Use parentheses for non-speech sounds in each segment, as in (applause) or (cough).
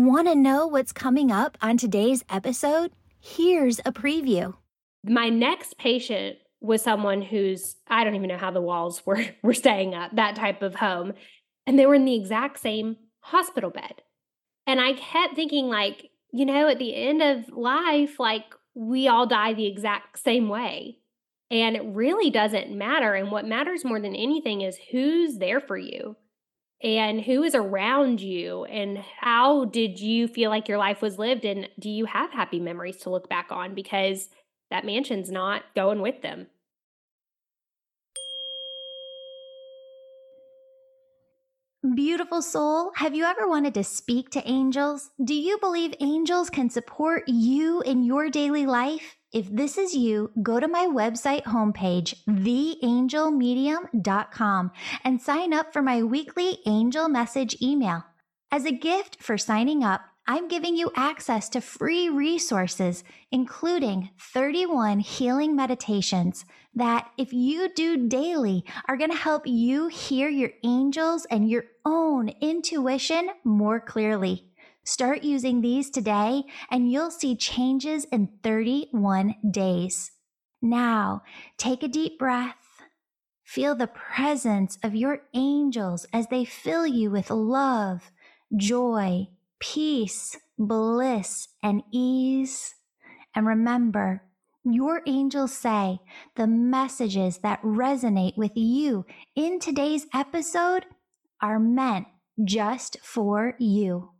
Want to know what's coming up on today's episode? Here's a preview. My next patient was someone who's, I don't even know how the walls (laughs) were, were staying up, that type of home. And they were in the exact same hospital bed. And I kept thinking, like, you know, at the end of life, like we all die the exact same way. And it really doesn't matter. And what matters more than anything is who's there for you and who is around you and how did you feel like your life was lived and do you have happy memories to look back on because that mansion's not going with them. Beautiful soul, have you ever wanted to speak to angels? Do you believe angels can support you in your daily life? If this is you, go to my website homepage, theangelmedium.com, and sign up for my weekly angel message email. As a gift for signing up, I'm giving you access to free resources, including 31 healing meditations that, if you do daily, are going to help you hear your angels and your own intuition more clearly. Start using these today, and you'll see changes in 31 days. Now, take a deep breath. Feel the presence of your angels as they fill you with love, joy, peace, bliss, and ease. And remember, your angels say the messages that resonate with you in today's episode are meant just for you.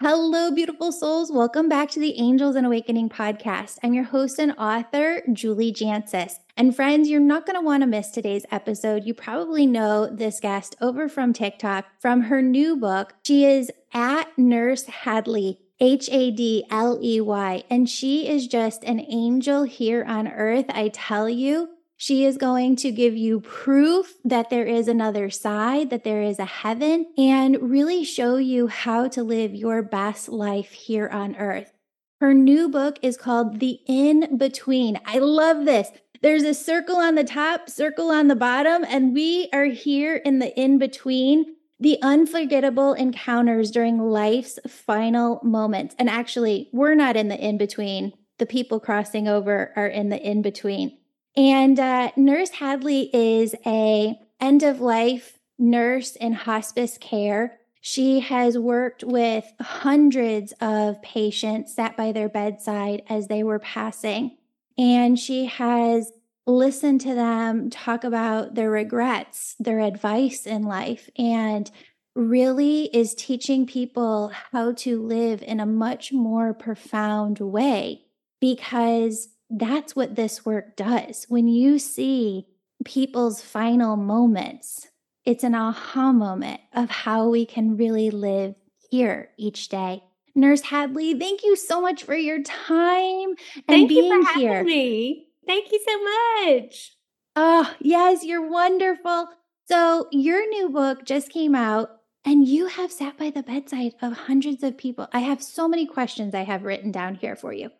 Hello, beautiful souls. Welcome back to the Angels and Awakening podcast. I'm your host and author, Julie Jancius. And friends, you're not going to want to miss today's episode. You probably know this guest over from TikTok from her new book. She is at Nurse Hadley. H A D L E Y. And she is just an angel here on earth. I tell you, she is going to give you proof that there is another side, that there is a heaven, and really show you how to live your best life here on earth. Her new book is called The In Between. I love this. There's a circle on the top, circle on the bottom, and we are here in the in between the unforgettable encounters during life's final moments. And actually, we're not in the in between. The people crossing over are in the in between. And uh, Nurse Hadley is a end of life nurse in hospice care. She has worked with hundreds of patients sat by their bedside as they were passing. And she has listened to them talk about their regrets, their advice in life, and really is teaching people how to live in a much more profound way because that's what this work does. When you see people's final moments, it's an aha moment of how we can really live here each day. Nurse Hadley, thank you so much for your time and thank being here. Me. Thank you so much. Oh, yes, you're wonderful. So, your new book just came out and you have sat by the bedside of hundreds of people. I have so many questions I have written down here for you.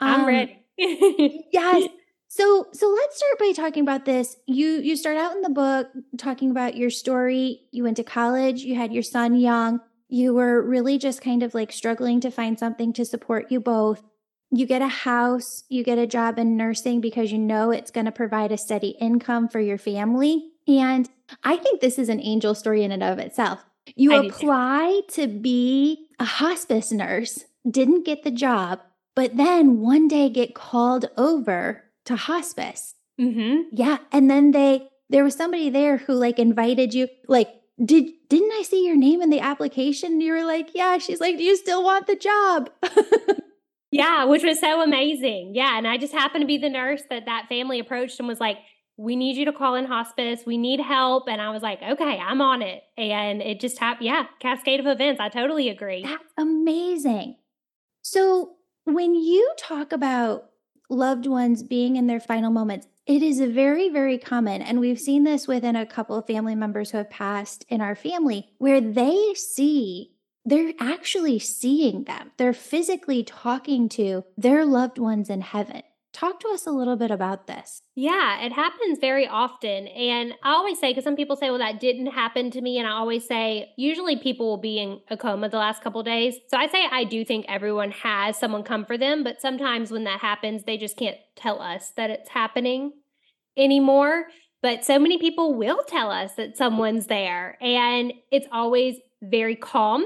I'm um, ready. (laughs) yes. So so let's start by talking about this. You you start out in the book talking about your story. You went to college, you had your son young. You were really just kind of like struggling to find something to support you both. You get a house, you get a job in nursing because you know it's going to provide a steady income for your family. And I think this is an angel story in and of itself. You I apply to be a hospice nurse, didn't get the job, but then one day get called over to hospice. Mm-hmm. Yeah. And then they, there was somebody there who like invited you, like, did, didn't I see your name in the application? And you were like, yeah. She's like, do you still want the job? (laughs) yeah. Which was so amazing. Yeah. And I just happened to be the nurse that that family approached and was like, we need you to call in hospice. We need help. And I was like, okay, I'm on it. And it just happened. Yeah. Cascade of events. I totally agree. That's amazing. So when you talk about loved ones being in their final moments, it is very, very common. And we've seen this within a couple of family members who have passed in our family, where they see, they're actually seeing them. They're physically talking to their loved ones in heaven. Talk to us a little bit about this. Yeah, it happens very often. And I always say, because some people say, well, that didn't happen to me. And I always say, usually people will be in a coma the last couple days. So I say, I do think everyone has someone come for them. But sometimes when that happens, they just can't tell us that it's happening anymore. But so many people will tell us that someone's there. And it's always very calm.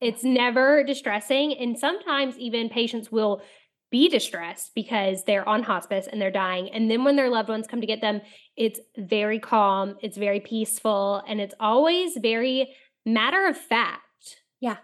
It's never distressing. And sometimes even patients will be distressed because they're on hospice and they're dying. And then when their loved ones come to get them, it's very calm, it's very peaceful, and it's always very matter of fact. Yeah.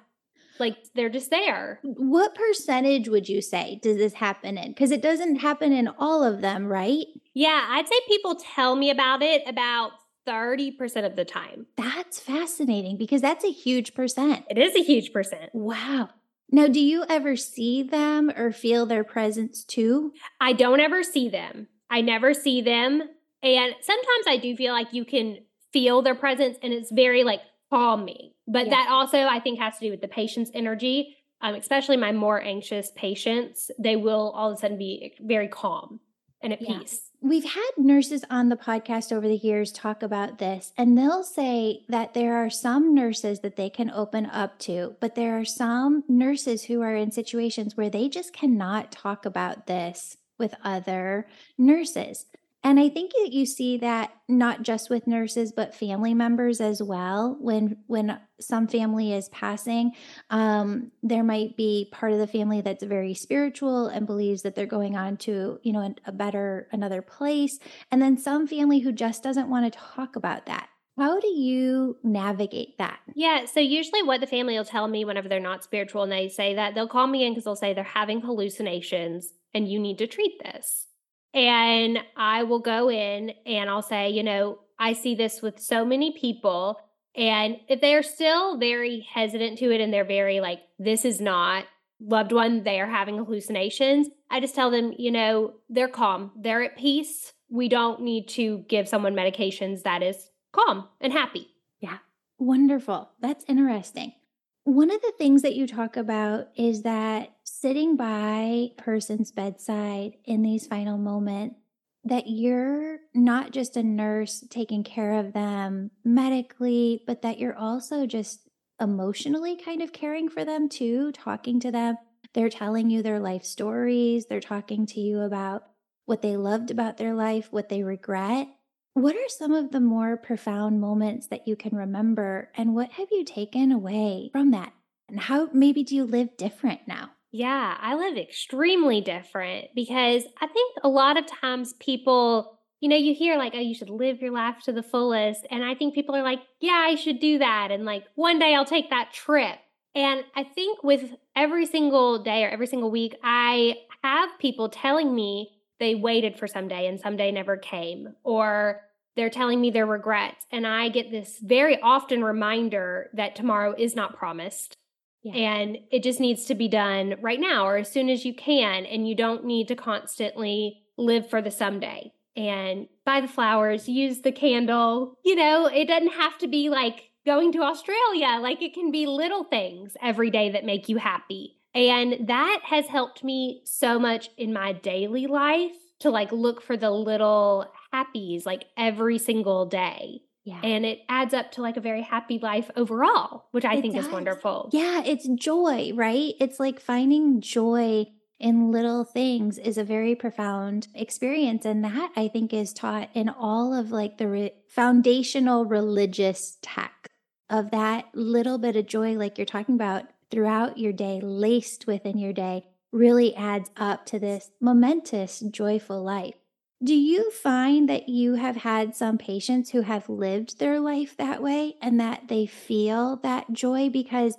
Like they're just there. What percentage would you say does this happen in? Because it doesn't happen in all of them, right? Yeah, I'd say people tell me about it about 30% of the time. That's fascinating because that's a huge percent. It is a huge percent. Wow. Now, do you ever see them or feel their presence too? I don't ever see them. I never see them. And sometimes I do feel like you can feel their presence and it's very like calming. But yeah. that also, I think, has to do with the patient's energy. Um, especially my more anxious patients, they will all of a sudden be very calm and at yeah. peace. We've had nurses on the podcast over the years talk about this, and they'll say that there are some nurses that they can open up to, but there are some nurses who are in situations where they just cannot talk about this with other nurses. And I think that you see that not just with nurses, but family members as well. When when some family is passing, um, there might be part of the family that's very spiritual and believes that they're going on to you know a better another place, and then some family who just doesn't want to talk about that. How do you navigate that? Yeah, so usually what the family will tell me whenever they're not spiritual and they say that, they'll call me in because they'll say they're having hallucinations and you need to treat this. And I will go in and I'll say, you know, I see this with so many people. And if they're still very hesitant to it and they're very like, this is not loved one, they are having hallucinations, I just tell them, you know, they're calm, they're at peace. We don't need to give someone medications that is calm and happy. Yeah. Wonderful. That's interesting. One of the things that you talk about is that sitting by person's bedside in these final moments that you're not just a nurse taking care of them medically, but that you're also just emotionally kind of caring for them too, talking to them. They're telling you their life stories, they're talking to you about what they loved about their life, what they regret. What are some of the more profound moments that you can remember, and what have you taken away from that? And how maybe do you live different now? Yeah, I live extremely different because I think a lot of times people, you know, you hear like, oh, you should live your life to the fullest. And I think people are like, yeah, I should do that. And like, one day I'll take that trip. And I think with every single day or every single week, I have people telling me they waited for someday and someday never came, or they're telling me their regrets. And I get this very often reminder that tomorrow is not promised. Yeah. And it just needs to be done right now or as soon as you can. And you don't need to constantly live for the someday and buy the flowers, use the candle. You know, it doesn't have to be like going to Australia. Like it can be little things every day that make you happy. And that has helped me so much in my daily life to like look for the little happies like every single day. Yeah. And it adds up to like a very happy life overall, which I it think does. is wonderful. Yeah, it's joy, right? It's like finding joy in little things is a very profound experience and that I think is taught in all of like the re- foundational religious text of that little bit of joy like you're talking about throughout your day, laced within your day, really adds up to this momentous, joyful life. Do you find that you have had some patients who have lived their life that way and that they feel that joy? Because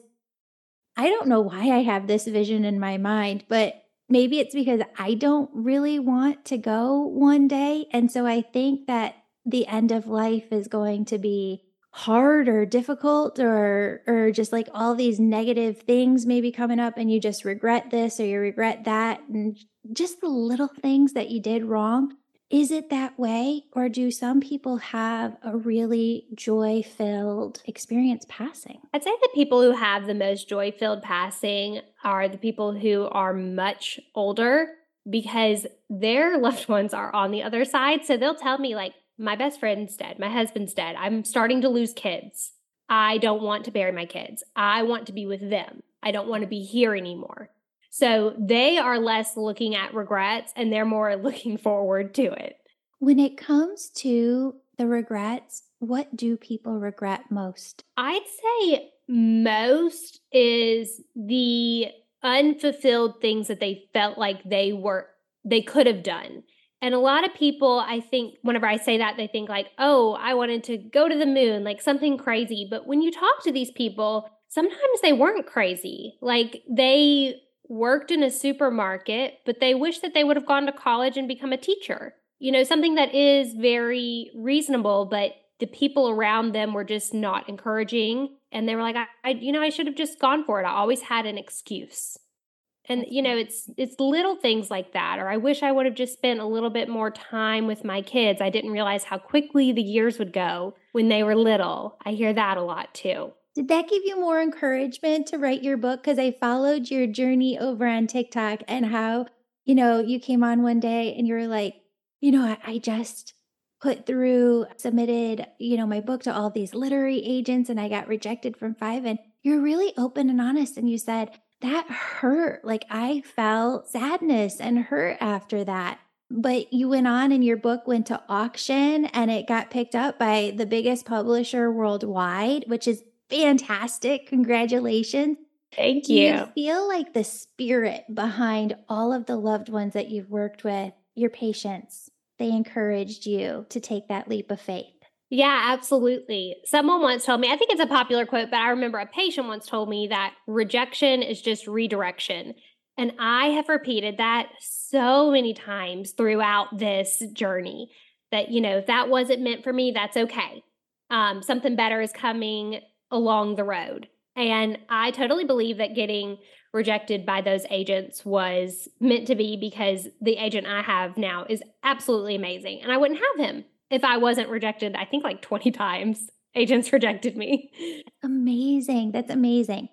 I don't know why I have this vision in my mind, but maybe it's because I don't really want to go one day. And so I think that the end of life is going to be hard or difficult or or just like all these negative things maybe coming up and you just regret this or you regret that and just the little things that you did wrong is it that way or do some people have a really joy filled experience passing i'd say the people who have the most joy filled passing are the people who are much older because their (laughs) loved ones are on the other side. So they'll tell me, like, my best friend's dead, my husband's dead, I'm starting to lose kids. I don't want to bury my kids. I want to be with them. I don't want to be here anymore. So they are less looking at regrets and they're more (laughs) looking forward to it. When it comes to the regrets, what do people regret most? I'd say most is the unfulfilled things that they felt like they were they could have done. And a lot of people, I think, whenever I say that, they think like, oh, I wanted to go to the moon, like something crazy. But when you talk to these people, sometimes they weren't crazy. Like they worked in a supermarket, but they wish that they would have gone to college and become a teacher. You know, something that is very reasonable, but the people around them were just not encouraging. And they were like, I, I you know, I should have just gone for it. I always had an excuse. And you know, it's it's little things like that. Or I wish I would have just spent a little bit more time with my kids. I didn't realize how quickly the years would go when they were little. I hear that a lot too. Did that give you more encouragement to write your book? Because I followed your journey over on TikTok and how, you know, you came on one day and you were like, you know, I, I just put through, submitted, you know, my book to all these literary agents and I got rejected from five. And you're really open and honest. And you said, that hurt. Like I felt sadness and hurt after that. But you went on and your book went to auction and it got picked up by the biggest publisher worldwide, which is fantastic. Congratulations. Thank you. you feel like the spirit behind all of the loved ones that you've worked with, your patients, they encouraged you to take that leap of faith. Yeah, absolutely. Someone once told me, I think it's a popular quote, but I remember a patient once told me that rejection is just redirection. And I have repeated that so many times throughout this journey that, you know, if that wasn't meant for me, that's okay. Um, something better is coming along the road. And I totally believe that getting rejected by those agents was meant to be because the agent I have now is absolutely amazing. And I wouldn't have him if I wasn't rejected, I think like 20 (laughs) times. Agents rejected me. Amazing. That's amazing.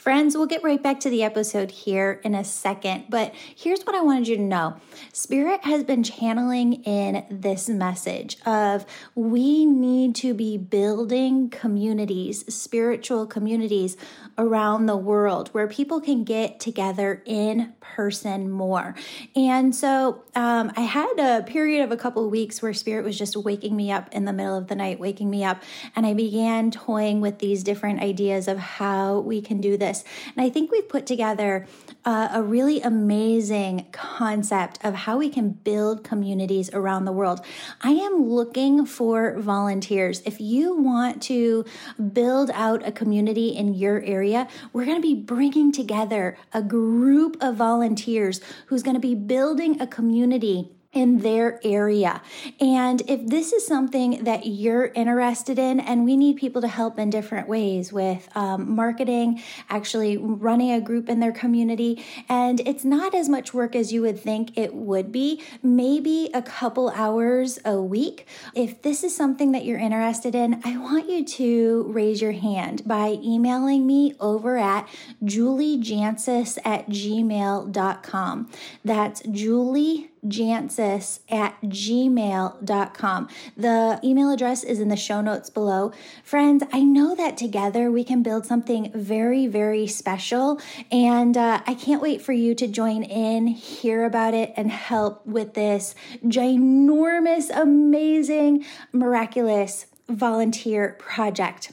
Friends, we'll get right back to the episode here in a second, but here's what I wanted you to know. Spirit has been channeling in this message of we need to be building communities, spiritual communities around the world where people can get together in person more. And so um, I had a period of a couple of weeks where Spirit was just waking me up in the middle of the night, waking me up, and I began toying with these different ideas of how we can do this this. And I think we've put together uh, a really amazing concept of how we can build communities around the world. I am looking for volunteers. If you want to build out a community in your area, we're going to be bringing together a group of volunteers who's going to be building a community in their area. And if this is something that you're interested in, and we need people to help in different ways with um, marketing, actually running a group in their community, and it's not as much work as you would think it would be, maybe a couple hours a week. If this is something that you're interested in, I want you to raise your hand by emailing me over at juliejancius at gmail.com. That's Julie jancius at gmail.com. The email address is in the show notes below. Friends, I know that together we can build something very, very special. And uh, I can't wait for you to join in, hear about it, and help with this ginormous, amazing, miraculous volunteer project.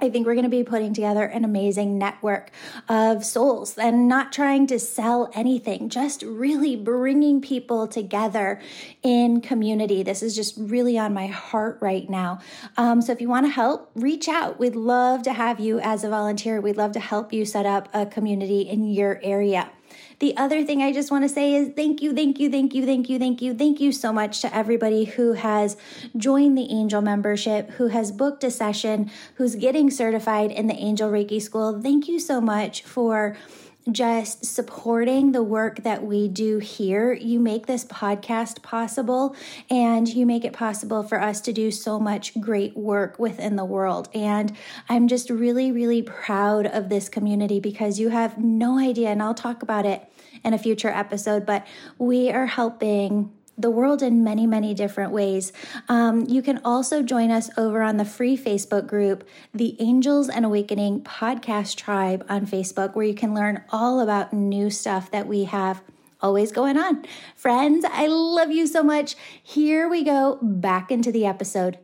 I think we're going to be putting together an amazing network of souls and not trying to sell anything, just really bringing people together in community. This is just really on my heart right now. Um, so if you want to help, reach out. We'd love to have you as a volunteer. We'd love to help you set up a community in your area. The other thing I just want to say is thank you, thank you, thank you, thank you, thank you, thank you so much to everybody who has joined the Angel membership, who has booked a session, who's getting certified in the Angel Reiki School. Thank you so much for just supporting the work that we do here. You make this podcast possible and you make it possible for us to do so much great work within the world. And I'm just really, really proud of this community because you have no idea, and I'll talk about it in a future episode, but we are helping the world in many, many different ways. Um, you can also join us over on the free Facebook group, the Angels and Awakening Podcast Tribe on Facebook, where you can learn all about new stuff that we have always going on. Friends, I love you so much. Here we go back into the episode.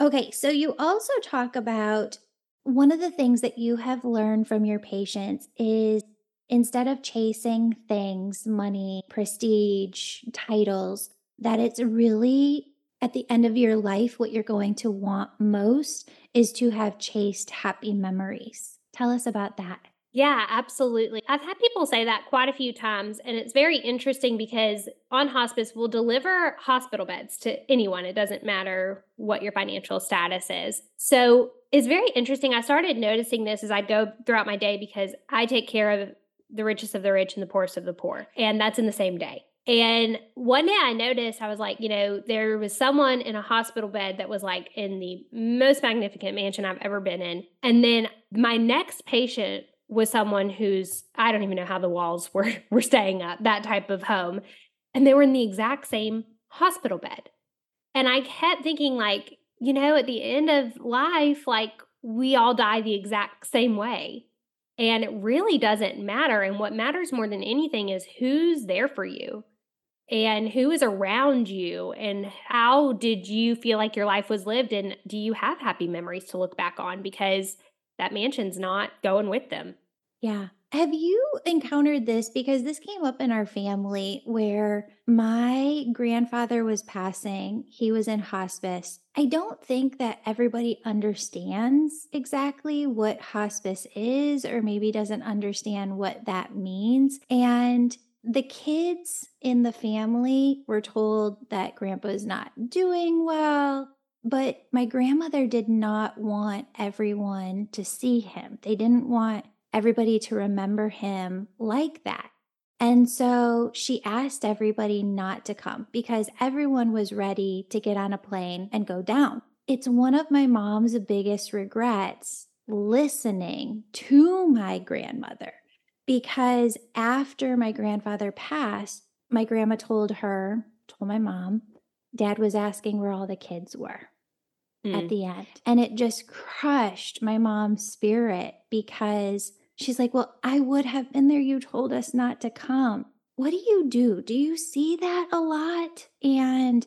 Okay, so you also talk about one of the things that you have learned from your patients is instead of chasing things, money, prestige, titles, that it's really at the end of your life, what you're going to want most is to have chased happy memories. Tell us about that. Yeah, absolutely. I've had people say that quite a few times, and it's very interesting because on hospice, we'll deliver hospital beds to anyone. It doesn't matter what your financial status is. So it's very interesting. I started noticing this as I go throughout my day because I take care of the richest of the rich and the poorest of the poor. And that's in the same day. And one day I noticed, I was like, you know, there was someone in a hospital bed that was like in the most magnificent mansion I've ever been in. And then my next patient was someone who's, I don't even know how the walls were, (laughs) were staying up, that type of home. And they were in the exact same hospital bed. And I kept thinking, like, you know, at the end of life, like we all die the exact same way. And it really doesn't matter. And what matters more than anything is who's there for you and who is around you and how did you feel like your life was lived and do you have happy memories to look back on because that mansion's not going with them. Yeah. Have you encountered this? Because this came up in our family where my grandfather was passing, he was in hospice. I don't think that everybody understands exactly what hospice is, or maybe doesn't understand what that means. And the kids in the family were told that grandpa's not doing well. But my grandmother did not want everyone to see him. They didn't want everybody to remember him like that. And so she asked everybody not to come because everyone was ready to get on a plane and go down. It's one of my mom's biggest regrets listening to my grandmother because after my grandfather passed, my grandma told her, told my mom, dad was asking where all the kids were mm. at the end. And it just crushed my mom's spirit because She's like, Well, I would have been there. You told us not to come. What do you do? Do you see that a lot? And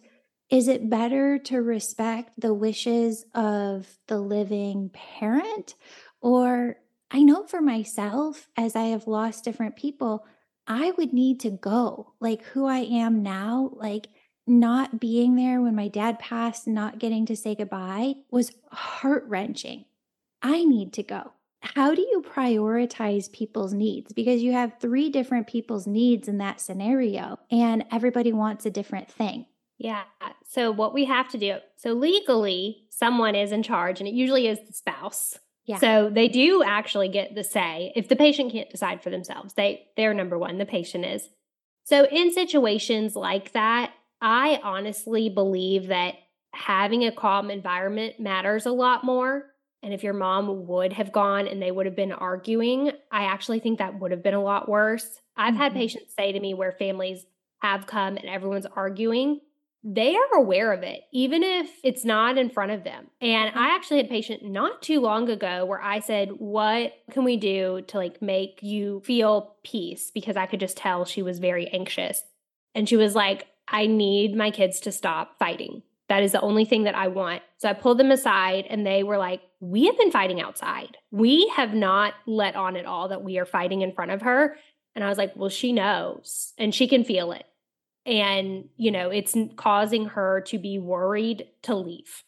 is it better to respect the wishes of the living parent? Or I know for myself, as I have lost different people, I would need to go. Like who I am now, like not being there when my dad passed, not getting to say goodbye was heart wrenching. I need to go how do you prioritize people's needs? Because you have three different people's needs in that scenario, and everybody wants a different thing. Yeah. So, what we have to do so, legally, someone is in charge, and it usually is the spouse. Yeah. So they do actually get the say if the patient can't decide for themselves. They they're number one, the patient is. So in situations like that, I honestly believe that having a calm environment matters a lot more and if your mom would have gone and they would have been arguing, I actually think that would have been a lot worse. I've mm-hmm. had patients say to me where families have come and everyone's arguing, they are aware of it, even if it's not in front of them. And I mm-hmm. actually had a patient not too long ago where I said, What can we do to like make you feel peace? Because I could just tell she was very anxious. And she was like, I need my kids to stop fighting. That is the only thing that I want. So I pulled them aside and they were like, We have been fighting outside. We have not let on at all that we are fighting in front of her. And I was like, Well, she knows and she can feel it. And, you know, it's causing her to be worried to leave.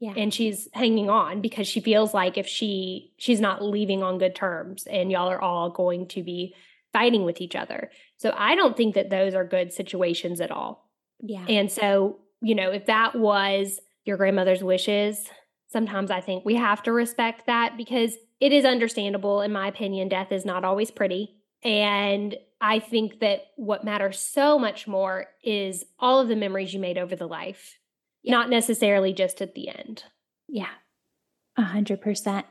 Yeah. And she's hanging on because she feels like if she she's not leaving on good terms and y'all are all going to be fighting with each other. So I don't think that those are good situations at all. Yeah. And so you know, if that was your grandmother's wishes, sometimes I think we have to respect that because it is understandable, in my opinion, death is not always pretty. And I think that what matters so much more is all of the memories you made over the life, yeah. not necessarily just at the end. Yeah, a hundred percent.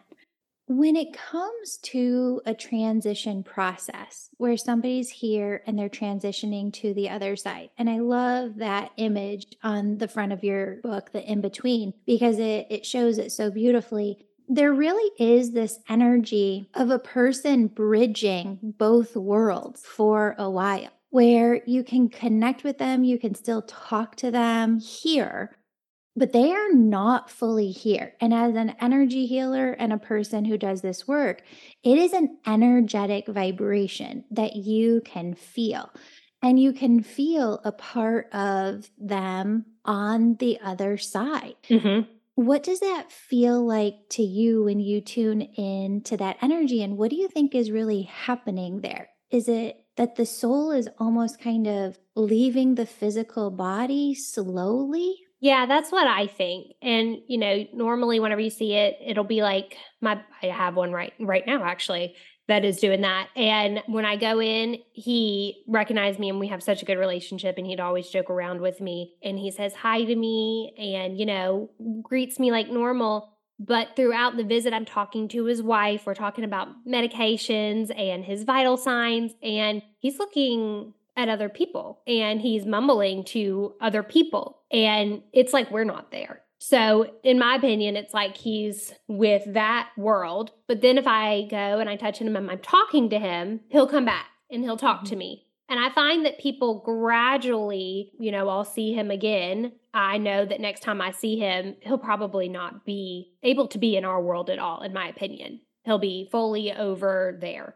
When it comes to a transition process where somebody's here and they're transitioning to the other side, and I love that image on the front of your book, the in between, because it, it shows it so beautifully. There really is this energy of a person bridging both worlds for a while where you can connect with them, you can still talk to them here, but they are not fully here. And as an energy healer and a person who does this work, it is an energetic vibration that you can feel. And you can feel a part of them on the other side. Mm-hmm. What does that feel like to you when you tune in to that energy? And what do you think is really happening there? Is it that the soul is almost kind of leaving the physical body slowly? Yeah, that's what I think. And you know, normally whenever you see it, it'll be like my I have one right right now actually that is doing that. And when I go in, he recognized me and we have such a good relationship and he'd always joke around with me and he says hi to me and you know, greets me like normal. But throughout the visit, I'm talking to his wife. We're talking about medications and his vital signs. And he's looking at other people and he's mumbling to other people. And it's like we're not there. So, in my opinion, it's like he's with that world. But then if I go and I touch him and I'm talking to him, he'll come back and he'll talk mm-hmm. to me. And I find that people gradually, you know, I'll see him again. I know that next time I see him, he'll probably not be able to be in our world at all, in my opinion. He'll be fully over there.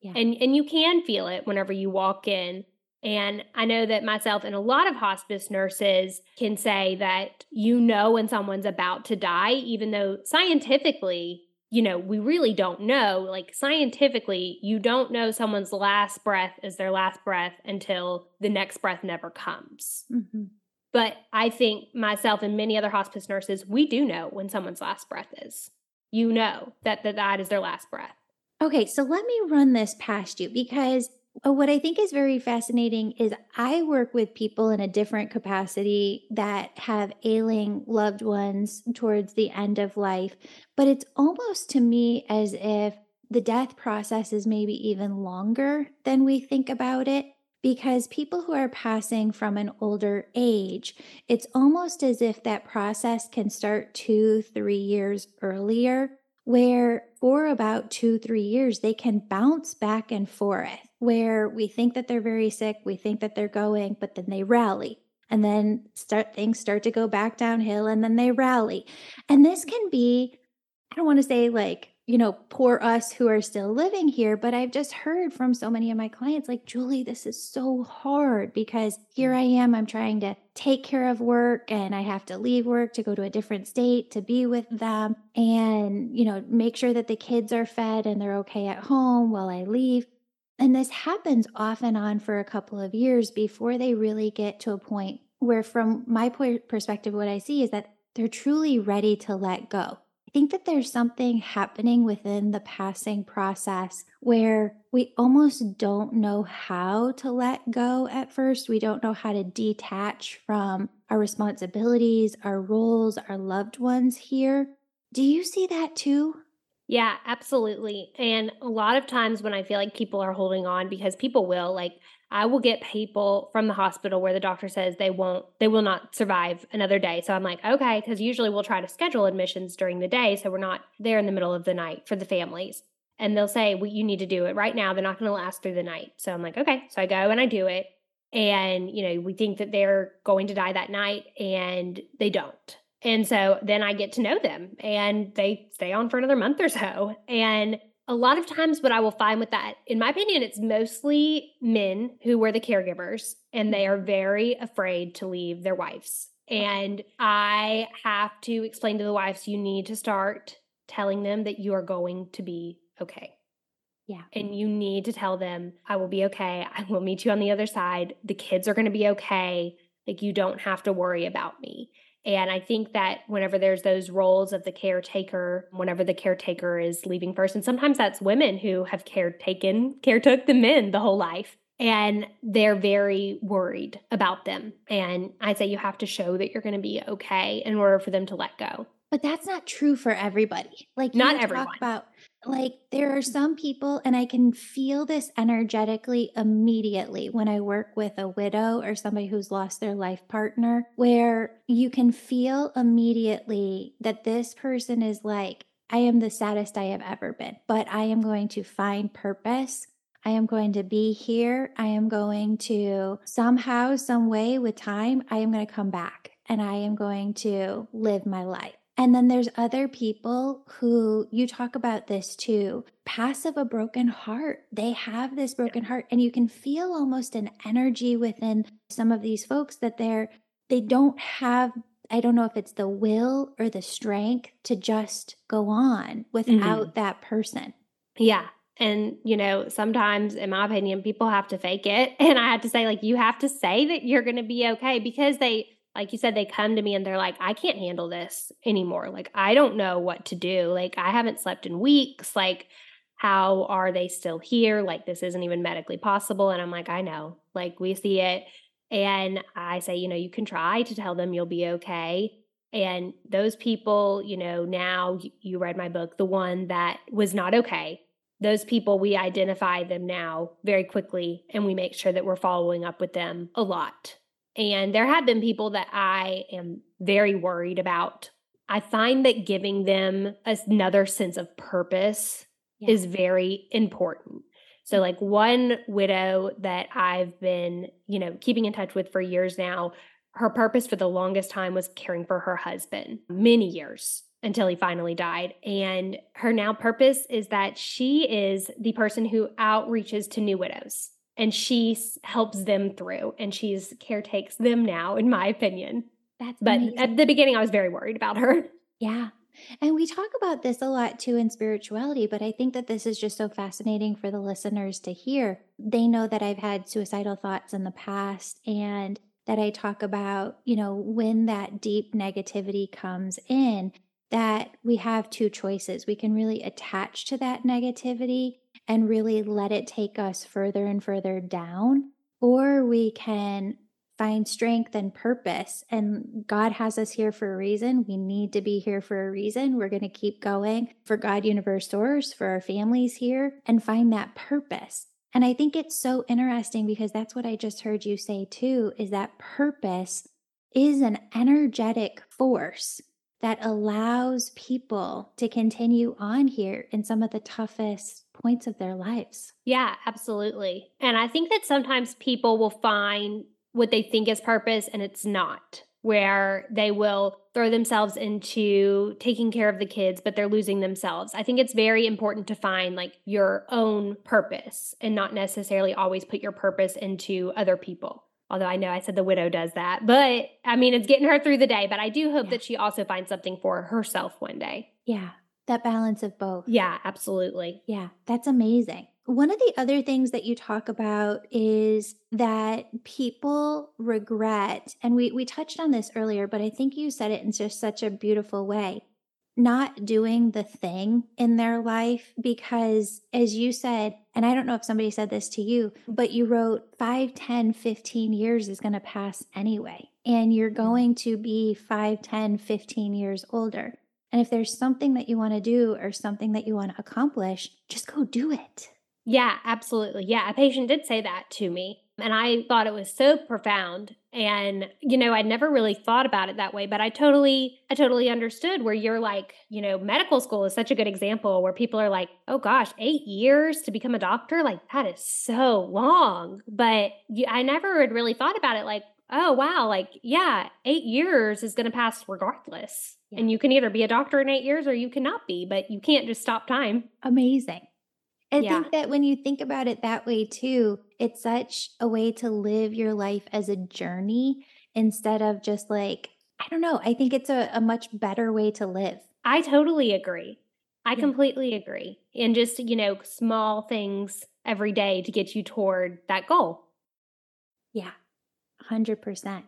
Yeah. And and you can feel it whenever you walk in and I know that myself and a lot of hospice nurses can say that you know when someone's about to die, even though scientifically, you know, we really don't know. Like scientifically, you don't know someone's last breath is their last breath until the next breath never comes. Mm-hmm. But I think myself and many other hospice nurses, we do know when someone's last breath is. You know that that, that is their last breath. Okay, so let me run this past you because Uh, what I think is very fascinating is I work with people in a different capacity that have ailing loved ones towards the end of life, but it's almost to me as if the death process is maybe even longer than we think about it. Because people who are passing from an older age, it's almost as if that process can start two, three years earlier where for about two, three years, they can bounce back and forth, where we think that they're very sick, we think that they're going, but then they rally. And then start things start to go back downhill and then they rally. And this can be, I don't want to say like you know, poor us who are still living here. But I've just heard from so many of my clients, like, Julie, this is so hard because here mm. I am, I'm trying to take care of work and I have to leave work to go to a different state to be with them and, you know, make sure that the kids are fed and they're okay at home while I leave. And this happens off and on for a couple of years before they really get to a point where, from my perspective, what I see is that they're truly ready to let go think that there's something happening within the passing process where we almost don't know how to let go at first. We don't know how to detach from our responsibilities, our roles, our loved ones here. Do you see that too? Yeah, absolutely. And a lot of times when I feel like people are holding on, because people will, like, I will get people from the hospital where the doctor says they won't, they will not survive another day. So I'm like, okay, because usually we'll try to schedule admissions during the day. So we're not there in the middle of the night for the families. And they'll say, well, you need to do it right now. They're not going to last through the night. So I'm like, okay. So I go and I do it. And, you know, we think that they're going to die that night and they don't. And so then I get to know them and they stay on for another month or so. And a lot of times what i will find with that in my opinion it's mostly men who were the caregivers and they are very afraid to leave their wives. And i have to explain to the wives you need to start telling them that you are going to be okay. Yeah. And you need to tell them i will be okay. I will meet you on the other side. The kids are going to be okay. Like you don't have to worry about me And I think that whenever there's those roles of the caretaker, whenever the caretaker is leaving first, and sometimes that's women who have caretaken, caretook the men the whole life. And they're very worried about them. And I say you have to show that you're going to be okay in order for them to let go. But that's not true for everybody. Like not everyone. about like there are some people and I can feel this energetically immediately when I work with a widow or somebody who's lost their life partner where you can feel immediately that this person is like I am the saddest I have ever been, but I am going to find purpose. I am going to be here. I am going to somehow, some way with time, I am going to come back and I am going to live my life. And then there's other people who you talk about this too passive a broken heart. They have this broken heart, and you can feel almost an energy within some of these folks that they're, they don't have, I don't know if it's the will or the strength to just go on without mm-hmm. that person. Yeah. And, you know, sometimes, in my opinion, people have to fake it. (laughs) And I have to say, like, you have to say that you're going to be okay because they, like you said, they come to me and they're like, I can't handle this anymore. Like, I don't know what to do. Like, I haven't slept in weeks. Like, how are they still here? Like, this isn't even medically possible. And I'm like, I know. Like, we see it. And I say, you know, you can try to tell them you'll be okay. And those people, you know, now you read my book, the one that was not okay. Those people, we identify them now very quickly and we make sure that we're following up with them a lot and there have been people that I am very worried about. I find that giving them another sense of purpose yeah. is very important. So, mm. like one widow that I've been, you know, keeping in touch with for years now, her purpose for the longest time was caring for her husband, many years until he finally died. And her now purpose is that she is the person who outreaches to new widows and she helps them through and she's caretakes them now in my opinion. That's but amazing. at the beginning i was very worried about her. (laughs) Yeah. And we talk about this a lot too in spirituality but i think that this is just so fascinating for the listeners to hear. They know that i've had suicidal thoughts in the past and that i talk about you know when that deep negativity comes in that we have two choices. We can really attach to that negativity and really let it take us further and further down, or we can find strength and purpose. And God has us here for a reason. We need to be here for a reason. We're going to keep going for God Universe Source, for our families here, and find that purpose. And I think it's so interesting because that's what I just heard you say too is that purpose is an energetic force that allows people to continue on here in some of the toughest points of their lives. Yeah, absolutely. And I think that sometimes people will find what they think is purpose and it's not, where they will throw themselves into taking care of the kids, but they're losing themselves. I think it's very important to find like your own purpose and not necessarily always put your purpose into other people. Although I know I said the widow does that, but I mean, it's getting her through the day. But I do hope yeah. that she also finds something for herself one day. Yeah. That balance of both. Yeah, absolutely. Yeah, that's amazing. One of the other things that you talk about is that people regret, and we, we touched on this earlier, but I think you said it in just such a beautiful way not doing the thing in their life because as you said and i don't know if somebody said this to you but you wrote 5 10 15 years is going to pass anyway and you're mm-hmm. going to be 5 10 15 years older and if there's something that you want to do or something that you want to accomplish, just go do it. Yeah, absolutely. Yeah, a patient did say that to me. And I thought it was so profound. And, you know, I'd never really thought about it that way, but I totally, I totally understood where you're like, you know, medical school is such a good example where people are like, oh gosh, eight years to become a doctor? Like, that is so long. But you, I never had really thought about it like, oh, wow, like, yeah, eight years is going to pass regardless. Yeah. And you can either be a doctor in eight years or you cannot be, but you can't just stop time. Amazing. I yeah. think that when you think about it that way too, it's such a way to live your life as a journey instead of just like, I don't know. I think it's a, a much better way to live. I totally agree. I yeah. completely agree. And just, you know, small things every day to get you toward that goal. Yeah, 100%.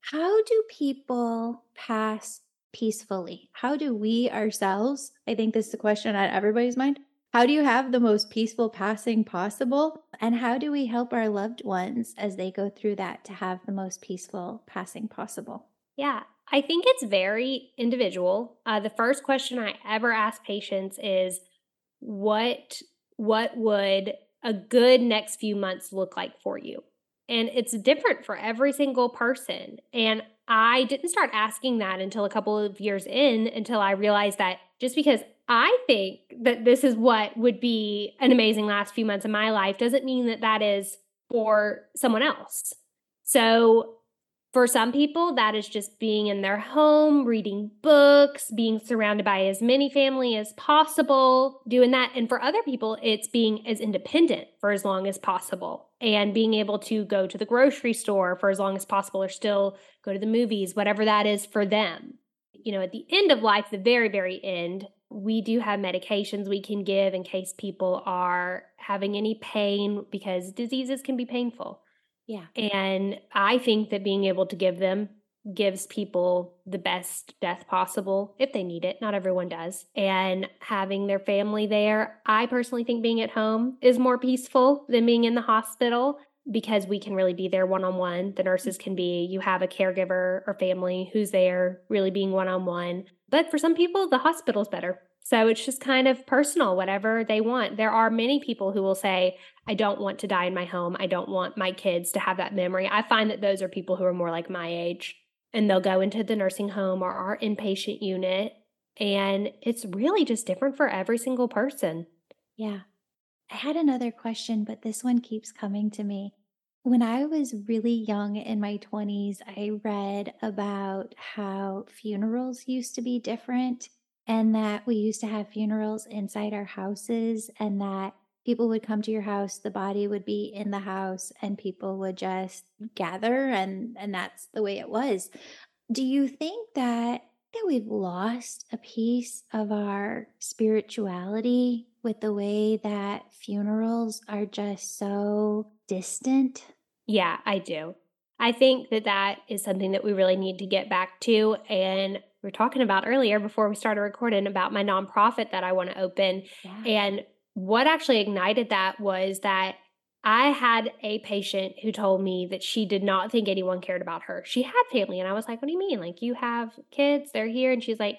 How do people pass peacefully? How do we ourselves, I think this is a question on everybody's mind, how do you have the most peaceful passing possible? And how do we help our loved ones as they go through that to have the most peaceful passing possible? Yeah, I think it's very individual. Uh, the first question I ever ask patients is, "What what would a good next few months look like for you?" And it's different for every single person. And I didn't start asking that until a couple of years in, until I realized that just because I think that this is what would be an amazing last few months of my life doesn't mean that that is for someone else. So for some people, that is just being in their home, reading books, being surrounded by as many family as possible, doing that. And for other people, it's being as independent for as long as possible and being able to go to the grocery store for as long as possible or still go to the movies, whatever that is for them. You know, at the end of life, the very, very end, we do have medications we can give in case people are having any pain because diseases can be painful. Yeah. And I think that being able to give them gives people the best death possible if they need it. Not everyone does. And having their family there, I personally think being at home is more peaceful than being in the hospital because we can really be there one on one. The nurses can be, you have a caregiver or family who's there really being one on one. But for some people, the hospital's better. So it's just kind of personal, whatever they want. There are many people who will say, I don't want to die in my home. I don't want my kids to have that memory. I find that those are people who are more like my age and they'll go into the nursing home or our inpatient unit. And it's really just different for every single person. Yeah. I had another question, but this one keeps coming to me. When I was really young in my 20s, I read about how funerals used to be different and that we used to have funerals inside our houses and that people would come to your house the body would be in the house and people would just gather and and that's the way it was do you think that that we've lost a piece of our spirituality with the way that funerals are just so distant yeah i do i think that that is something that we really need to get back to and we are talking about earlier before we started recording about my nonprofit that I want to open. Yeah. And what actually ignited that was that I had a patient who told me that she did not think anyone cared about her. She had family. And I was like, What do you mean? Like, you have kids, they're here. And she's like,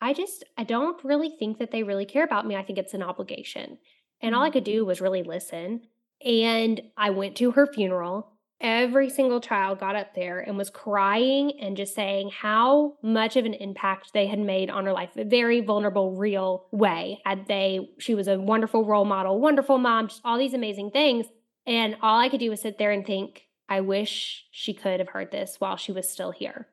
I just, I don't really think that they really care about me. I think it's an obligation. And all I could do mm. was really listen. And I went to her funeral every single child got up there and was crying and just saying how much of an impact they had made on her life a very vulnerable real way. Had they she was a wonderful role model wonderful mom just all these amazing things. And all i could do was sit there and think i wish she could have heard this while she was still here.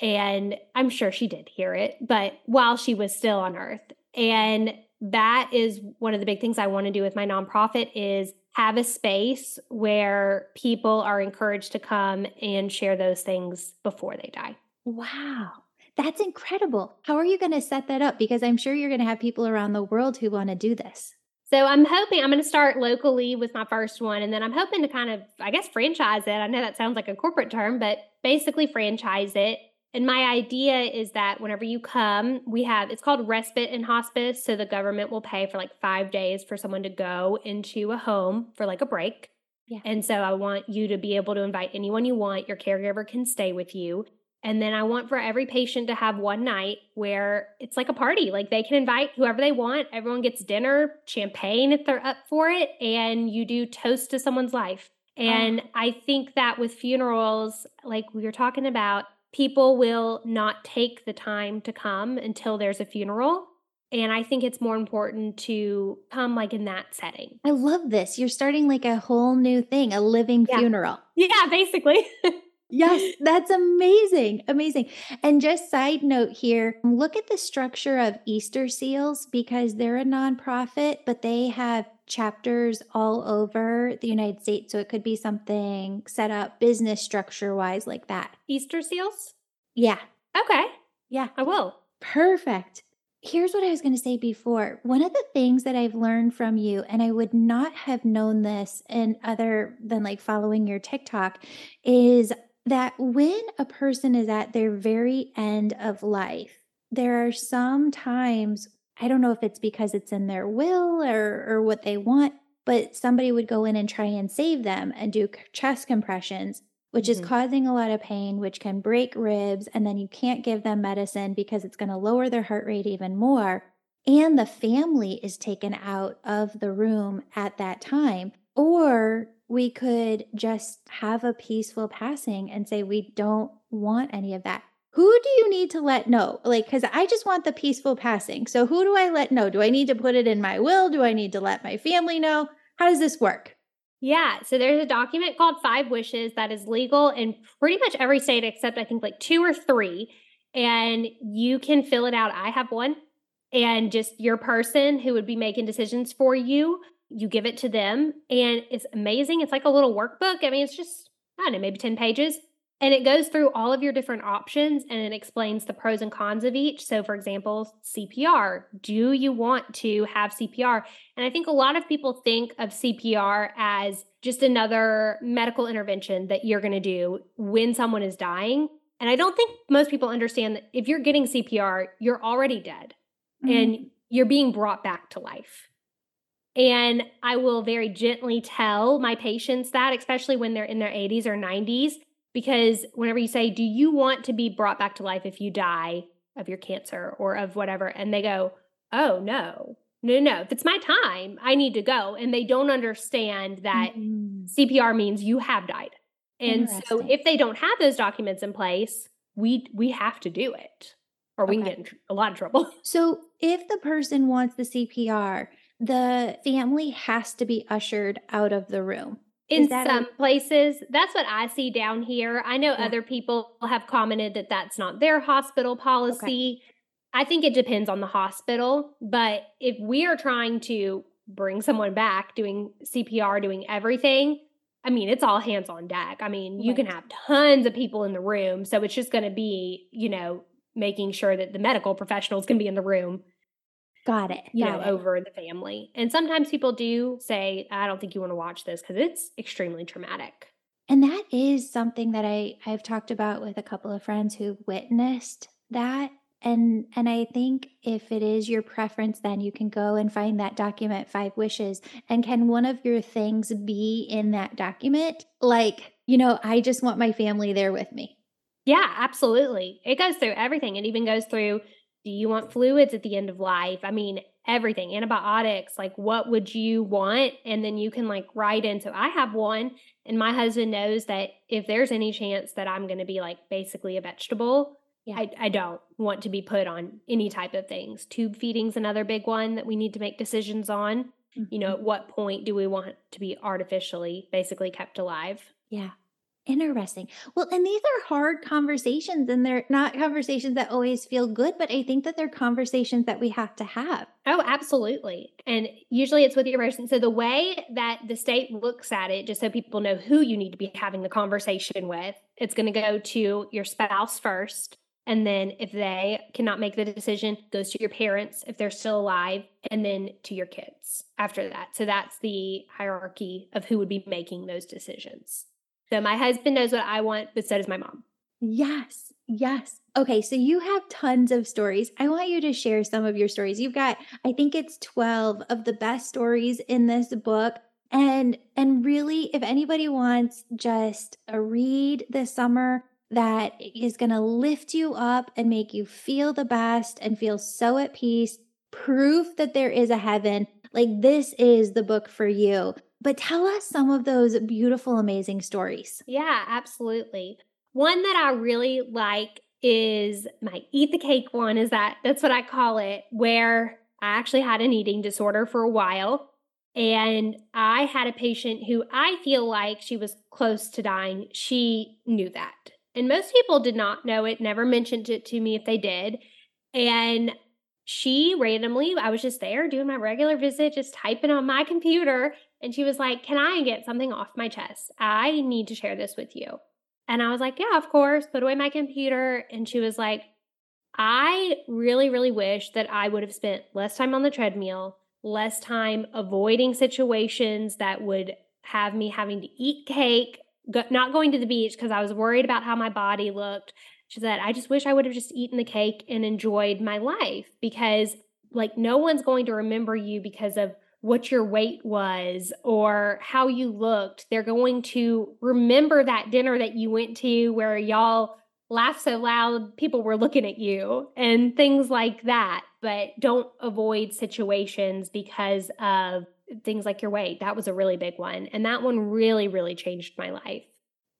And i'm sure she did hear it but while she was still on earth. And that is one of the big things i want to do with my nonprofit is have a space where people are encouraged to come and share those things before they die. Wow. That's incredible. How are you going to set that up? Because I'm sure you're going to have people around the world who want to do this. So I'm hoping I'm going to start locally with my first one. And then I'm hoping to kind of, I guess, franchise it. I know that sounds like a corporate term, but basically franchise it and my idea is that whenever you come, we have it's called respite in hospice. So the government will pay for like five days for someone to go into a home for like a break. Yeah. And so I want you to be able to invite anyone you want. Your caregiver can stay with you. And then I want for every patient to have one night where it's like a party. Like they can invite whoever they want. Everyone gets dinner, champagne if they're up for it, and you do toast to someone's life. Oh. And oh. I think that with funerals, like we were talking about, people will not take the time to come until there's a funeral. And I think it's more important to come like in that setting. I love this. You're starting like a whole new thing, a living yeah. funeral. Yeah, basically. (laughs) yes, that's amazing. Amazing. And just side note here look at the structure of Easter Seals because they're a nonprofit, but they have chapters all over the United States. So it could be something set up business structure wise like that. Easter seals? Yeah. Okay. Yeah. I will. Perfect. Here's what I was going to say before. One of the things that I've learned from you, and I would not have known this in other than like following your TikTok, is that when a person is at their very end of life, there are some times, I don't know if it's because it's in their will or, or what they want, but somebody would go in and try and save them and do chest compressions, which mm-hmm. is causing a lot of pain, which can break ribs. And then you can't give them medicine because it's going to lower their heart rate even more. And the family is taken out of the room at that time. Or we could just have a peaceful passing and say, we don't want any of that. Who do you need to let know? Like, because I just want the peaceful passing. So, who do I let know? Do I need to put it in my will? Do I need to let my family know? How does this work? Yeah, so there's a document called Five Wishes that is legal in pretty much every state except I think like two or three. And you can fill it out. I have one. And just your person who would be making decisions for you you give it to them and it's amazing. It's like a little workbook. I mean, it's just, I don't know, maybe 10 pages. And it goes through all of your different options and it explains the pros and cons of each. So, for example, CPR. Do you want to have CPR? And I think a lot of people think of CPR as just another medical intervention that you're going to do when someone is dying. And I don't think most people understand that if you're getting CPR, you're already dead mm-hmm. and you're being brought back to life. And I will very gently tell my patients that, especially when they're in their 80s or 90s, because whenever you say, Do you want to be brought back to life if you die of your cancer or of whatever? And they go, Oh, no, no, no. If it's my time, I need to go. And they don't understand that mm-hmm. CPR means you have died. And so if they don't have those documents in place, we we have to do it or we okay. can get in tr- a lot of trouble. So if the person wants the CPR, the family has to be ushered out of the room. In some a- places, that's what I see down here. I know yeah. other people have commented that that's not their hospital policy. Okay. I think it depends on the hospital, but if we are trying to bring someone back doing CPR, doing everything, I mean, it's all hands on deck. I mean, you right. can have tons of people in the room. So it's just going to be, you know, making sure that the medical professionals can be in the room Got it. You got know, it. over the family. And sometimes people do say, I don't think you want to watch this because it's extremely traumatic. And that is something that I, I've talked about with a couple of friends who witnessed that. And and I think if it is your preference, then you can go and find that document, Five Wishes. And can one of your things be in that document? Like, you know, I just want my family there with me. Yeah, absolutely. It goes through everything. It even goes through do you want fluids at the end of life? I mean, everything, antibiotics, like what would you want? And then you can like write in. So I have one, and my husband knows that if there's any chance that I'm going to be like basically a vegetable, yeah. I, I don't want to be put on any type of things. Tube feeding's another big one that we need to make decisions on. Mm-hmm. You know, mm-hmm. at what point do we want to be artificially basically kept alive? Yeah. Interesting. Well, and these are hard conversations, and they're not conversations that always feel good, but I think that they're conversations that we have to have. Oh, absolutely. And usually it's with your person. So the way that the state looks at it, just so people know who you need to be having the conversation with, it's going to go to your spouse first. And then if they cannot make the decision, goes to your parents if they're still alive, and then to your kids after that. So that's the hierarchy of who would be making those decisions. So my husband knows what I want, but so does my mom. Yes. Yes. Okay, so you have tons of stories. I want you to share some of your stories. You've got I think it's 12 of the best stories in this book. And and really if anybody wants just a read this summer that is going to lift you up and make you feel the best and feel so at peace, proof that there is a heaven, like this is the book for you. But tell us some of those beautiful, amazing stories. Yeah, absolutely. One that I really like is my eat the cake one is that that's what I call it, where I actually had an eating disorder for a while. And I had a patient who I feel like she was close to dying. She knew that. And most people did not know it, never mentioned it to me if they did. And she randomly, I was just there doing my regular visit, just typing on my computer. And she was like, Can I get something off my chest? I need to share this with you. And I was like, Yeah, of course. Put away my computer. And she was like, I really, really wish that I would have spent less time on the treadmill, less time avoiding situations that would have me having to eat cake go- not going to the beach because I was worried about how my body looked. She said, I just wish I would have just eaten the cake and enjoyed my life because, like, no one's going to remember you because of what your weight was or how you looked. They're going to remember that dinner that you went to where y'all laughed so loud, people were looking at you and things like that. But don't avoid situations because of things like your weight. That was a really big one. And that one really, really changed my life.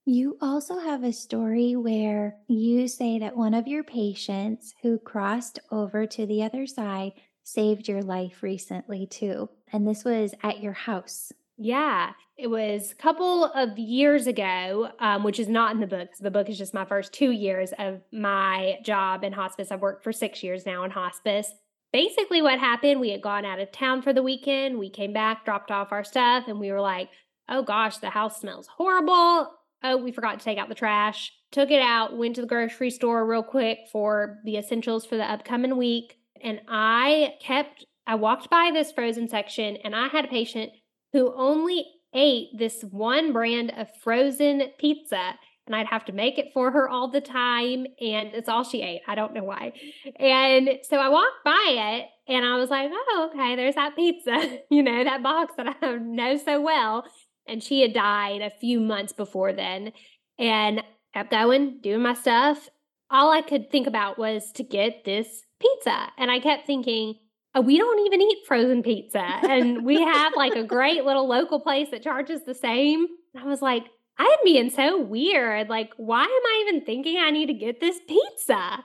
You also have a story where you say that one of your patients who crossed over to the other side saved your life recently, too. And this was at your house. Yeah, it was a couple of years ago, um, which is not in the book. The book is just my first two years of my job in hospice. I've worked for six years now in hospice. Basically, what happened, we had gone out of town for the weekend. We came back, dropped off our stuff, and we were like, oh gosh, the house smells horrible. Oh, we forgot to take out the trash. Took it out, went to the grocery store real quick for the essentials for the upcoming week and I kept, I walked by this frozen section and I had a patient who only ate this one brand of frozen pizza and I'd have to make it for her all the time. And it's all she ate. I don't know why. And so I walked by it and I was like, oh, okay, there's that pizza, (laughs) you know, that box that I (laughs) know so well. And she had died a few months before then. And kept going, doing my stuff. All I could think about was to get this pizza. And I kept thinking, Uh, we don't even eat frozen pizza. And we have like a great little local place that charges the same. I was like, I'm being so weird. Like, why am I even thinking I need to get this pizza?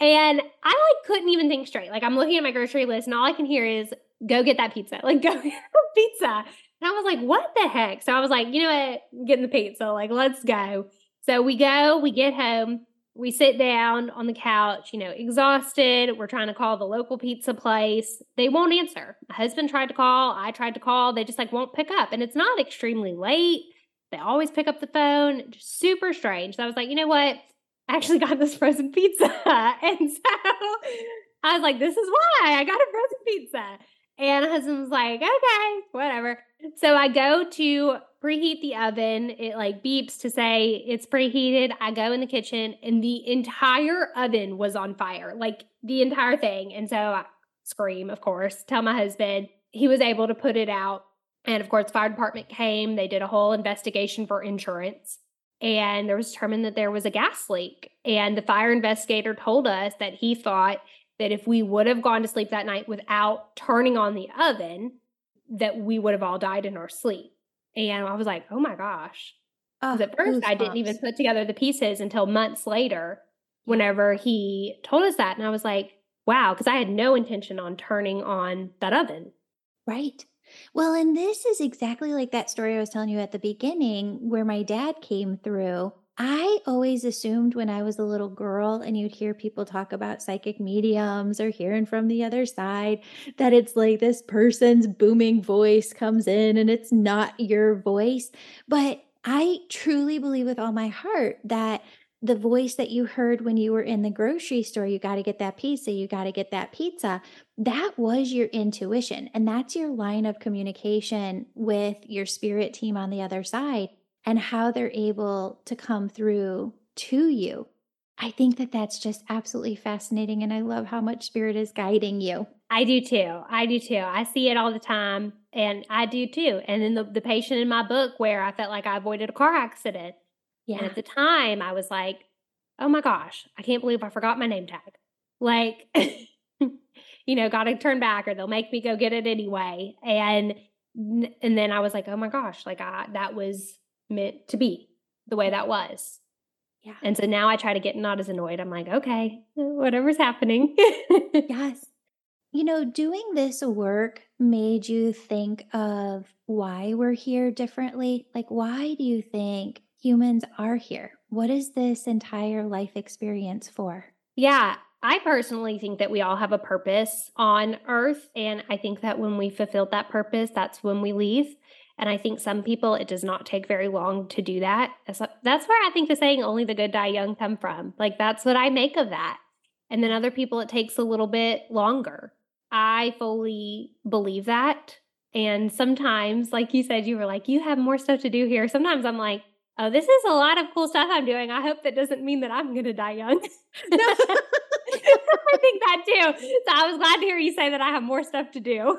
And I like couldn't even think straight. Like I'm looking at my grocery list and all I can hear is go get that pizza. (laughs) Like go get pizza. And I was like, what the heck? So I was like, you know what? Getting the pizza. Like, let's go. So we go, we get home we sit down on the couch, you know, exhausted. We're trying to call the local pizza place. They won't answer. My husband tried to call. I tried to call. They just like won't pick up. And it's not extremely late. They always pick up the phone. Just super strange. So I was like, you know what? I actually got this frozen pizza. (laughs) and so I was like, this is why I got a frozen pizza. And husband was like, okay, whatever. So I go to preheat the oven. It like beeps to say it's preheated. I go in the kitchen and the entire oven was on fire, like the entire thing. And so I scream, of course, tell my husband. He was able to put it out. And of course, fire department came. They did a whole investigation for insurance. And there was determined that there was a gas leak. And the fire investigator told us that he thought that if we would have gone to sleep that night without turning on the oven, that we would have all died in our sleep. And I was like, oh my gosh. Because at first I didn't even put together the pieces until months later, whenever he told us that. And I was like, wow, because I had no intention on turning on that oven. Right. Well, and this is exactly like that story I was telling you at the beginning where my dad came through I always assumed when I was a little girl and you'd hear people talk about psychic mediums or hearing from the other side that it's like this person's booming voice comes in and it's not your voice. But I truly believe with all my heart that the voice that you heard when you were in the grocery store, you got to get that pizza, you got to get that pizza, that was your intuition. And that's your line of communication with your spirit team on the other side and how they're able to come through to you. I think that that's just absolutely fascinating. And I love how much spirit is guiding you. I do too. I do too. I see it all the time. And I do too. And then the, the patient in my book where I felt like I avoided a car accident. Yeah. And at the time, I was like, oh my gosh, I can't believe I forgot my name tag. Like, (laughs) you know, got to turn back or they'll make me go get it anyway. And and then I was like, oh my gosh, like I that was meant to be the way that was. Yeah. And so now I try to get not as annoyed. I'm like, okay, whatever's happening. (laughs) yes. You know, doing this work made you think of why we're here differently. Like, why do you think humans are here? What is this entire life experience for? Yeah, I personally think that we all have a purpose on earth. And I think that when we fulfilled that purpose, that's when we leave. And I think some people, it does not take very long to do that. That's where I think the saying, only the good die young, come from. Like, that's what I make of that. And then other people, it takes a little bit longer. I fully believe that. And sometimes, like you said, you were like, you have more stuff to do here. Sometimes I'm like, oh, this is a lot of cool stuff I'm doing. I hope that doesn't mean that I'm going to die young. (laughs) (laughs) I think that too. So I was glad to hear you say that I have more stuff to do.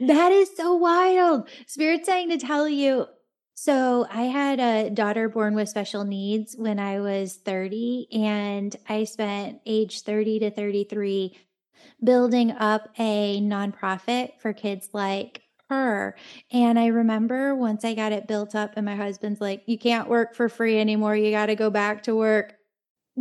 That is so wild. Spirit's saying to tell you. So I had a daughter born with special needs when I was 30, and I spent age 30 to 33 building up a nonprofit for kids like her. And I remember once I got it built up, and my husband's like, You can't work for free anymore. You got to go back to work.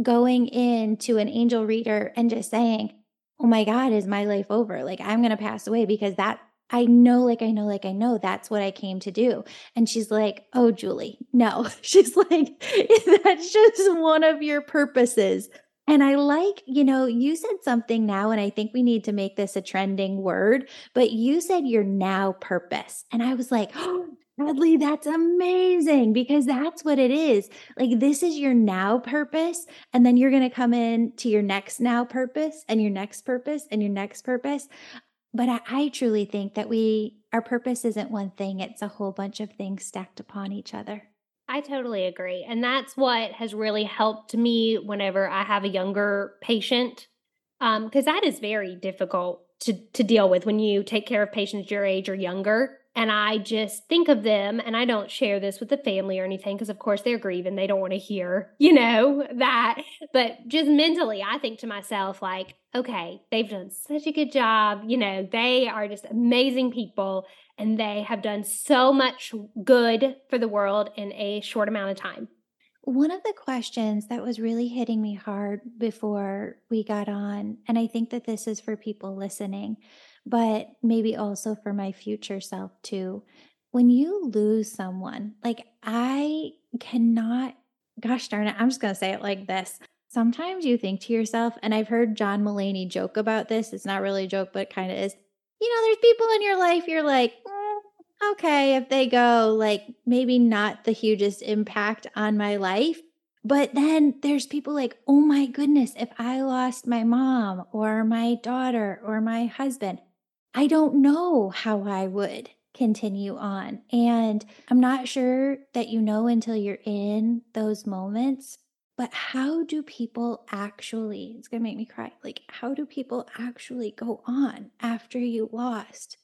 Going into an angel reader and just saying, Oh my God, is my life over? Like, I'm going to pass away because that I know, like, I know, like, I know that's what I came to do. And she's like, Oh, Julie, no. (laughs) She's like, (laughs) That's just one of your purposes. And I like, you know, you said something now, and I think we need to make this a trending word, but you said your now purpose. And I was like, (gasps) oh, Hadley, that's amazing because that's what it is. Like, this is your now purpose. And then you're going to come in to your next now purpose and your next purpose and your next purpose. But I, I truly think that we, our purpose isn't one thing, it's a whole bunch of things stacked upon each other. I totally agree. And that's what has really helped me whenever I have a younger patient. Um, because that is very difficult to to deal with when you take care of patients your age or younger and I just think of them and I don't share this with the family or anything because of course they're grieving they don't want to hear (laughs) you know that but just mentally I think to myself like okay they've done such a good job you know they are just amazing people and they have done so much good for the world in a short amount of time. One of the questions that was really hitting me hard before we got on and I think that this is for people listening but maybe also for my future self too. When you lose someone, like I cannot, gosh darn it, I'm just going to say it like this. Sometimes you think to yourself, and I've heard John Mulaney joke about this. It's not really a joke, but kind of is. You know, there's people in your life you're like, mm, okay, if they go, like maybe not the hugest impact on my life. But then there's people like, oh my goodness, if I lost my mom or my daughter or my husband, I don't know how I would continue on. And I'm not sure that you know until you're in those moments. But how do people actually, it's going to make me cry. Like, how do people actually go on after you lost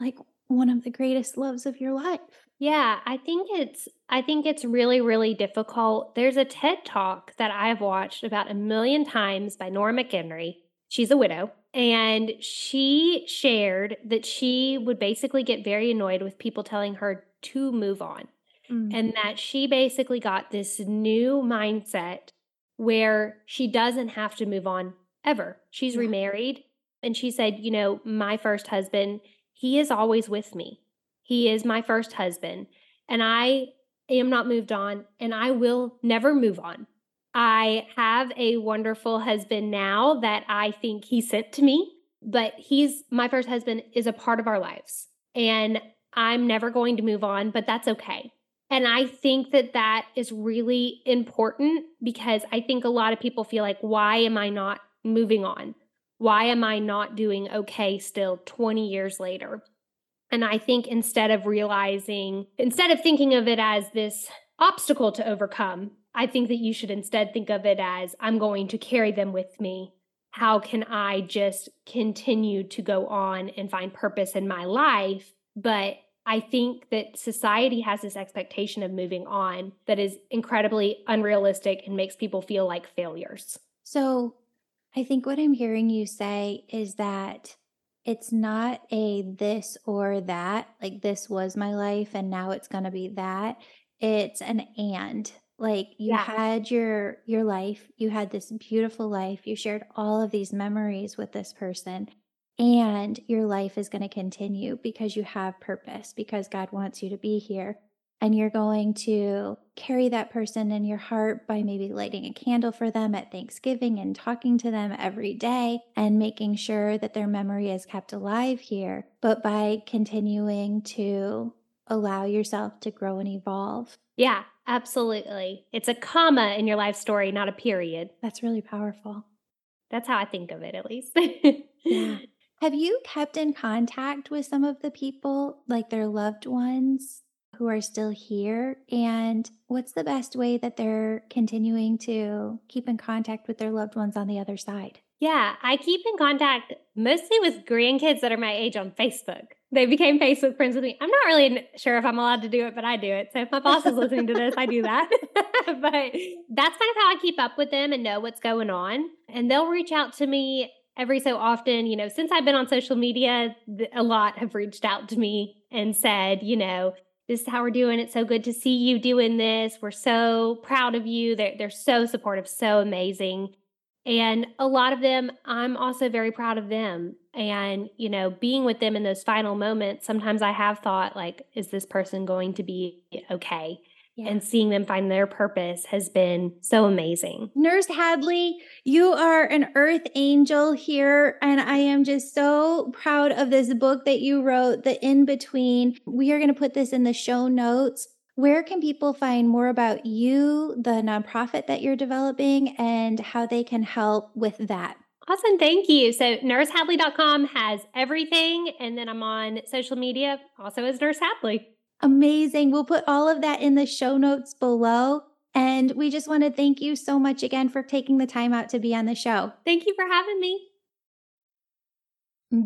like one of the greatest loves of your life? Yeah, I think it's I think it's really really difficult. There's a TED Talk that I've watched about a million times by Nora McInerny. She's a widow and she shared that she would basically get very annoyed with people telling her to move on. Mm. And that she basically got this new mindset where she doesn't have to move on ever. She's yeah. remarried. And she said, You know, my first husband, he is always with me. He is my first husband. And I am not moved on, and I will never move on. I have a wonderful husband now that I think he sent to me, but he's my first husband is a part of our lives. And I'm never going to move on, but that's okay. And I think that that is really important because I think a lot of people feel like, why am I not moving on? Why am I not doing okay still 20 years later? And I think instead of realizing, instead of thinking of it as this obstacle to overcome, I think that you should instead think of it as I'm going to carry them with me. How can I just continue to go on and find purpose in my life? But I think that society has this expectation of moving on that is incredibly unrealistic and makes people feel like failures. So I think what I'm hearing you say is that it's not a this or that, like this was my life and now it's going to be that. It's an and like you yeah. had your your life you had this beautiful life you shared all of these memories with this person and your life is going to continue because you have purpose because god wants you to be here and you're going to carry that person in your heart by maybe lighting a candle for them at Thanksgiving and talking to them every day and making sure that their memory is kept alive here, but by continuing to allow yourself to grow and evolve. Yeah, Absolutely. It's a comma in your life story, not a period. That's really powerful. That's how I think of it, at least. yeah. (laughs) Have you kept in contact with some of the people, like their loved ones? who are still here? And what's the best way that they're continuing to keep in contact with their loved ones on the other side? Yeah, I keep in contact mostly with grandkids that are my age on Facebook. They became Facebook friends with me. I'm not really sure if I'm allowed to do it, but I do it. So if my boss is listening to this, I do that. (laughs) but that's kind of how I keep up with them and know what's going on. And they'll reach out to me every so often. You know, since I've been on social media, a lot have reached out to me and said, you know, this is how we're doing. It's so good to see you doing this. We're so proud of you. They're, they're so supportive, so amazing. And a lot of them, I'm also very proud of them. And, you know, being with them in those final moments, sometimes I have thought, like, is this person going to be okay? Yeah. And seeing them find their purpose has been so amazing. Nurse Hadley, you are an earth angel here. And I am just so proud of this book that you wrote, The In Between. We are going to put this in the show notes where can people find more about you, the nonprofit that you're developing, and how they can help with that? Awesome. Thank you. So, nursehadley.com has everything. And then I'm on social media also as Nurse Hadley. Amazing. We'll put all of that in the show notes below. And we just want to thank you so much again for taking the time out to be on the show. Thank you for having me.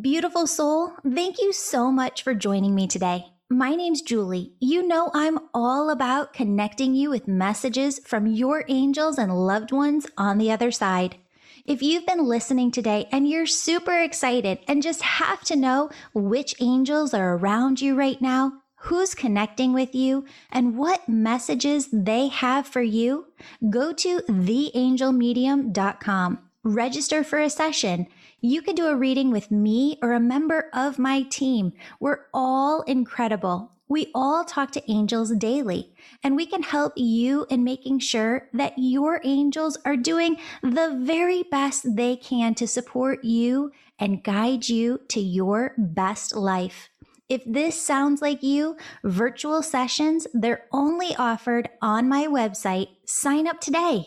Beautiful soul, thank you so much for joining me today. My name's Julie. You know, I'm all about connecting you with messages from your angels and loved ones on the other side. If you've been listening today and you're super excited and just have to know which angels are around you right now, who's connecting with you, and what messages they have for you, go to theangelmedium.com. Register for a session you can do a reading with me or a member of my team. We're all incredible. We all talk to angels daily, and we can help you in making sure that your angels are doing the very best they can to support you and guide you to your best life. If this sounds like you, virtual sessions, they're only offered on my website. Sign up today.